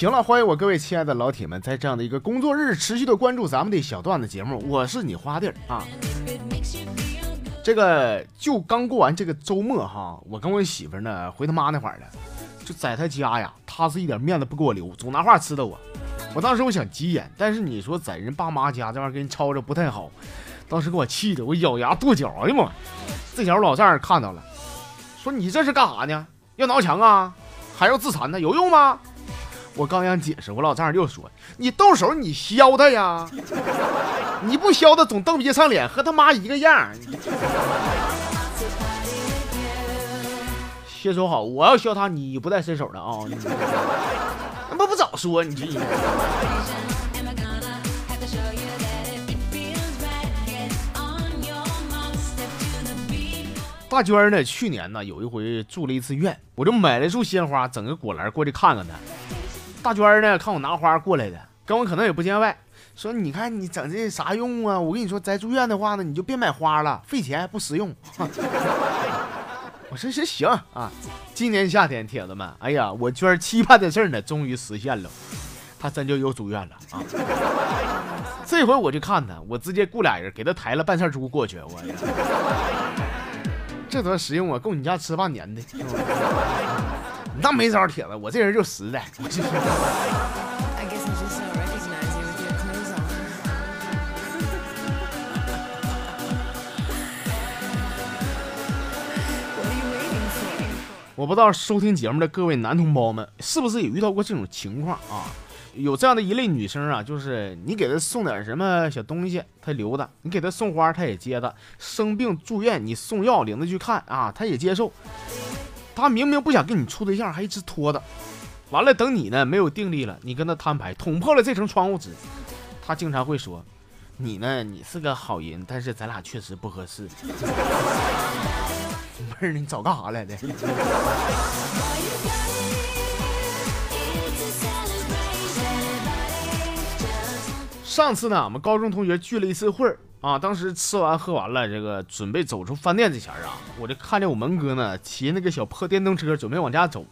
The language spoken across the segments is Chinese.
行了，欢迎我各位亲爱的老铁们，在这样的一个工作日持续的关注咱们的小段子节目，我是你花弟儿啊。这个就刚过完这个周末哈，我跟我媳妇呢回他妈那块儿了，就在他家呀，他是一点面子不给我留，总拿话呲的我。我当时我想急眼，但是你说在人爸妈家这玩意儿给你吵着不太好，当时给我气的我咬牙跺脚，哎呀妈！这小老丈人看到了，说你这是干啥呢？要挠墙啊？还要自残呢？有用吗？我刚想解释，我老丈人又说：“你动手，你削他呀！你不削他，总蹬鼻子上脸，和他妈一个样。”先说好，我要削他，你不带伸手的啊！那不不早说，你这。大娟呢？去年呢，有一回住了一次院，我就买了束鲜花，整个果篮过去看看她。大娟呢，看我拿花过来的，跟我可能也不见外，说：“你看你整这啥用啊？我跟你说，在住院的话呢，你就别买花了，费钱不实用。”我说：“行行啊。”今年夏天，铁子们，哎呀，我娟期盼的事儿呢，终于实现了，她真就又住院了啊！这回我就看她，我直接雇俩人给她抬了半扇猪过去，我。这多实用啊，够你家吃半年的。那没招，铁子，我这人就实在。我不知道收听节目的各位男同胞们，是不是也遇到过这种情况啊？有这样的一类女生啊，就是你给她送点什么小东西，她留的；你给她送花，她也接的；生病住院，你送药领她去看啊，她也接受。他明明不想跟你处对象，还一直拖着。完了，等你呢没有定力了，你跟他摊牌，捅破了这层窗户纸，他经常会说：“你呢，你是个好人，但是咱俩确实不合适。”妹儿，你早干啥来的？上次呢，我们高中同学聚了一次会儿啊，当时吃完喝完了，这个准备走出饭店之前啊，我就看见我门哥呢骑那个小破电动车准备往家走。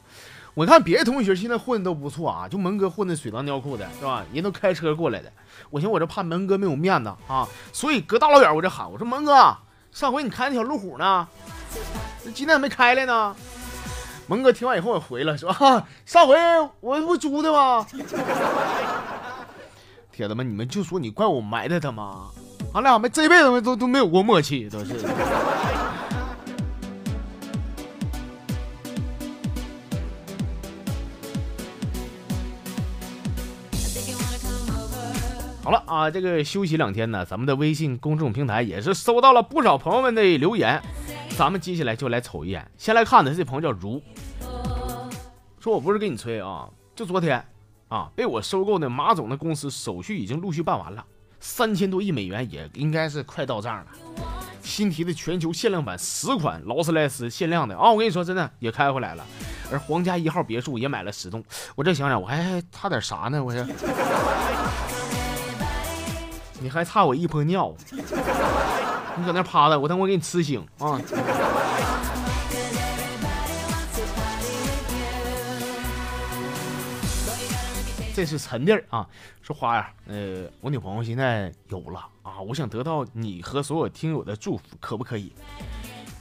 我看别的同学现在混的都不错啊，就门哥混的水当尿裤的，是吧？人都开车过来的。我寻我这怕门哥没有面子啊，所以隔大老远我就喊我说门哥，上回你开那小路虎呢，今天没开来呢？门哥听完以后也回了说，上回我不租的吗？铁子们，你们就说你怪我埋汰他吗？俺俩没这辈子都都没有过默契，都是。好了啊，这个休息两天呢，咱们的微信公众平台也是收到了不少朋友们的留言，咱们接下来就来瞅一眼。先来看的是这朋友叫如，说我不是跟你吹啊，就昨天。啊，被我收购的马总的公司手续已经陆续办完了，三千多亿美元也应该是快到账了。新提的全球限量版十款劳斯莱斯限量的啊，我跟你说真的也开回来了，而皇家一号别墅也买了十栋。我这想想，我还差点啥呢？我这，你还差我一泼尿，你搁那趴着，我等会给你吃醒啊。这是陈弟儿啊，说花呀，呃，我女朋友现在有了啊，我想得到你和所有听友的祝福，可不可以？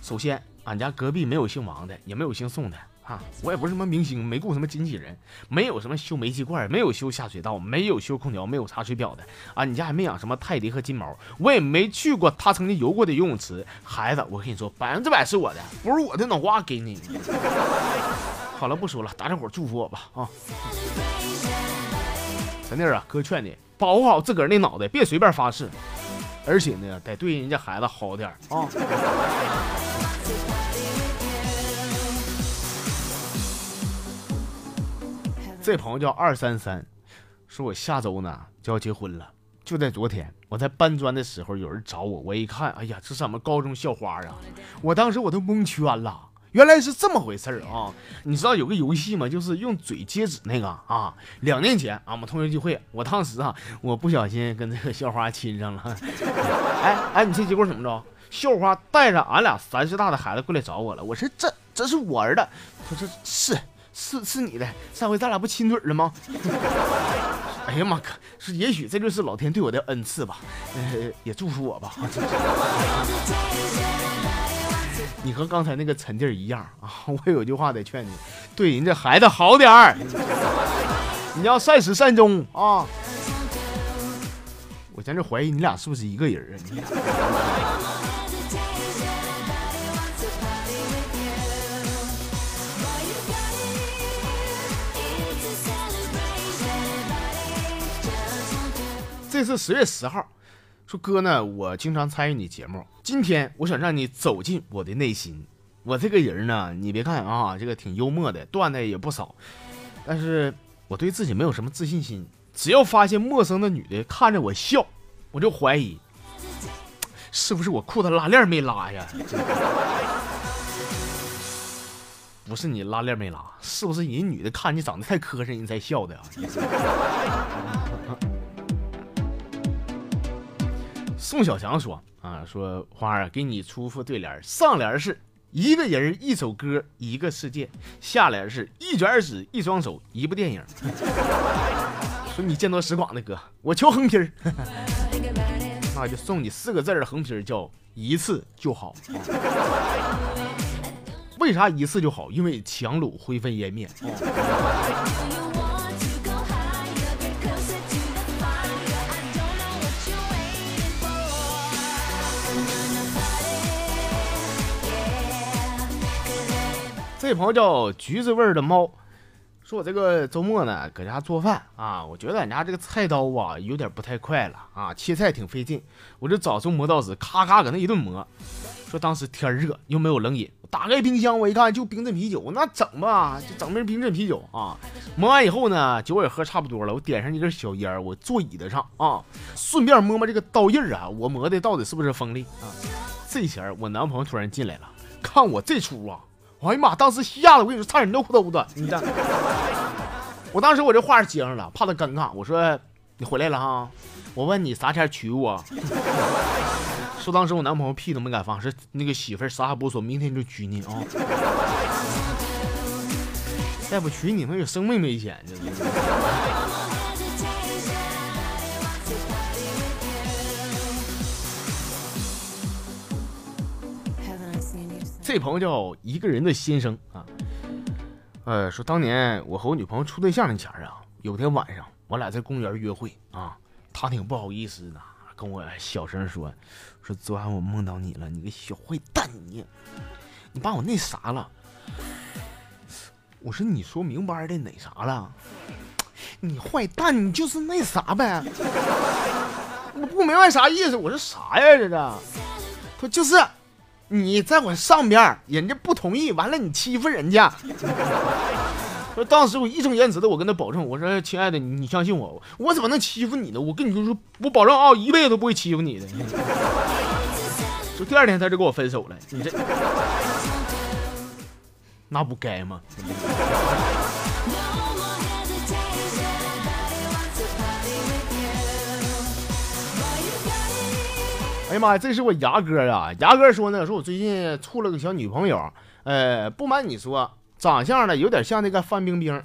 首先，俺家隔壁没有姓王的，也没有姓宋的啊，我也不是什么明星，没雇什么经纪人，没有什么修煤气罐，没有修下水道，没有修空调，没有查水表的啊，你家还没养什么泰迪和金毛，我也没去过他曾经游过的游泳池。孩子，我跟你说，百分之百是我的，不是我的脑瓜给你。好了，不说了，大家伙祝福我吧啊。陈弟啊，哥劝你保护好自个儿那脑袋，别随便发誓，而且呢，得对人家孩子好点啊。这朋友叫二三三，说我下周呢就要结婚了。就在昨天，我在搬砖的时候，有人找我，我一看，哎呀，这是俺们高中校花啊！我当时我都蒙圈了。原来是这么回事儿啊！你知道有个游戏吗？就是用嘴接纸那个啊。两年前俺们同学聚会，我当时啊，我不小心跟这个校花亲上了。哎哎，你这结果怎么着？校花带着俺俩三岁大的孩子过来找我了。我说这这是我儿子。他说是是是你的，上回咱俩不亲嘴了吗？哎呀妈，是也许这就是老天对我的恩赐吧，呃，也祝福我吧。和刚才那个陈弟一样啊，我有句话得劝你，对人家孩子好点儿，你要善始善终啊。我现在怀疑你俩是不是一个人啊你？这是十月十号，说哥呢，我经常参与你节目。今天我想让你走进我的内心。我这个人呢，你别看啊，这个挺幽默的，段子也不少，但是我对自己没有什么自信心。只要发现陌生的女的看着我笑，我就怀疑是不是我裤子拉链没拉呀？不是你拉链没拉，是不是人女的看你长得太磕碜，人才笑的啊？宋小强说：“啊，说花儿给你出副对联，上联是一个人一首歌一个世界，下联是一卷纸一双手一部电影。说你见多识广的哥，我求横批儿，那就送你四个字儿横批儿，叫一次就好。为啥一次就好？因为强弩灰飞烟灭。”这朋友叫橘子味儿的猫，说我这个周末呢搁家做饭啊，我觉得俺家这个菜刀啊有点不太快了啊，切菜挺费劲，我就找出磨刀石，咔咔搁那一顿磨。说当时天热又没有冷饮，打开冰箱我一看就冰镇啤酒，那整吧，就整瓶冰镇啤酒啊。磨完以后呢，酒也喝差不多了，我点上一根小烟，我坐椅子上啊，顺便摸摸这个刀印啊，我磨的到底是不是锋利啊？这前我男朋友突然进来了，看我这出啊。哎呀妈！当时吓得我跟你说，差点尿裤兜子。你这，我当时我这话接上了，怕他尴尬。我说你回来了哈，我问你啥前娶我？说当时我男朋友屁都没敢放，说那个媳妇儿啥也不说，明天就娶你啊！再不娶你，那有生命危险，这这朋友叫一个人的心声啊，呃，说当年我和我女朋友处对象那前儿啊，有天晚上我俩在公园约会啊，她挺不好意思的，跟我小声说，说昨晚我梦到你了，你个小坏蛋你，你把我那啥了。我说你说明白的哪啥了？你坏蛋，你就是那啥呗。我不明白啥意思，我说啥呀这是？说就是。你在我上边，人家不同意，完了你欺负人家。说当时我义正言辞的，我跟他保证，我说亲爱的，你相信我，我怎么能欺负你呢？我跟你说，我保证啊，一辈子都不会欺负你的。说第二天他就跟我分手了，你这那不该吗？哎呀妈呀，这是我牙哥呀！牙哥说呢，说我最近处了个小女朋友，呃，不瞒你说，长相呢有点像那个范冰冰。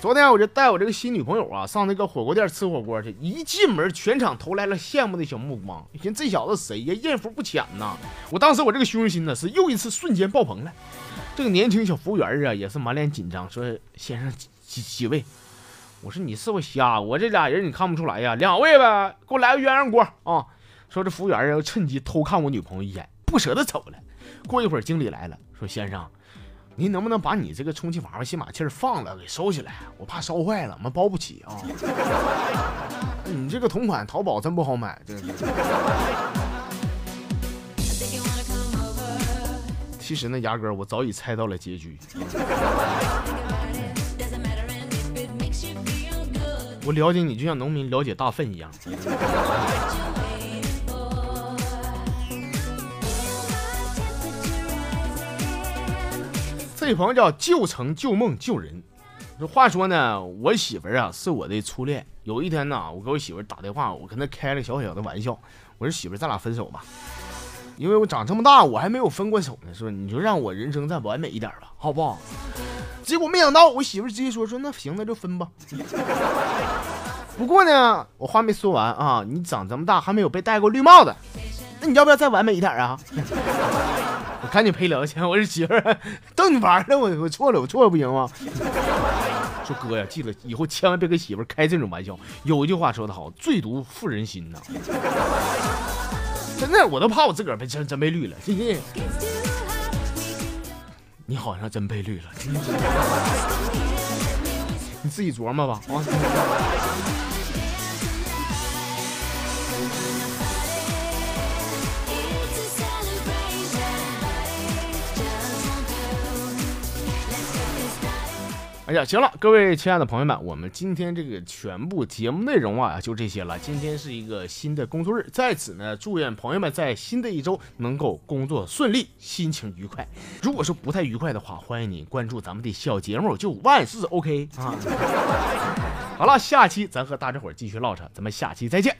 昨天我就带我这个新女朋友啊上那个火锅店吃火锅去，一进门全场投来了羡慕的小目光。寻思这小子谁呀？艳福不浅呐！我当时我这个虚荣心呢是又一次瞬间爆棚了。这个年轻小服务员啊也是满脸紧张，说：“先生几几位？”我说：“你是不是瞎？我这俩人你看不出来呀？两位呗，给我来个鸳鸯锅啊！”说这服务员要趁机偷看我女朋友一眼，不舍得走了。过一会儿经理来了，说先生，您能不能把你这个充气娃娃吸马气放了，给收起来？我怕烧坏了，我们包不起啊。你这个同款淘宝真不好买，这是。其实呢，牙哥，我早已猜到了结局。我了解你，就像农民了解大粪一样。这朋友叫旧城旧梦旧人。这话说呢，我媳妇儿啊是我的初恋。有一天呢，我给我媳妇儿打电话，我跟她开了小小的玩笑，我说媳妇儿，咱俩分手吧。因为我长这么大，我还没有分过手呢，说你就让我人生再完美一点吧，好不好？结果没想到我媳妇儿直接说说那行那就分吧。不过呢，我话没说完啊，你长这么大还没有被戴过绿帽子，那你要不要再完美一点啊？我赶紧赔两千，我说媳妇逗你玩呢，我我错了，我错了不行吗？说哥呀，记得以后千万别跟媳妇开这种玩笑。有一句话说得好，最毒妇人心呐。真的，我都怕我自个儿被真真被绿了。你好像真被绿了，你自己琢磨吧啊。哎呀，行了，各位亲爱的朋友们，我们今天这个全部节目内容啊，就这些了。今天是一个新的工作日，在此呢，祝愿朋友们在新的一周能够工作顺利，心情愉快。如果说不太愉快的话，欢迎你关注咱们的小节目，就万事 OK 啊。好了，下期咱和大家伙继续唠扯，咱们下期再见。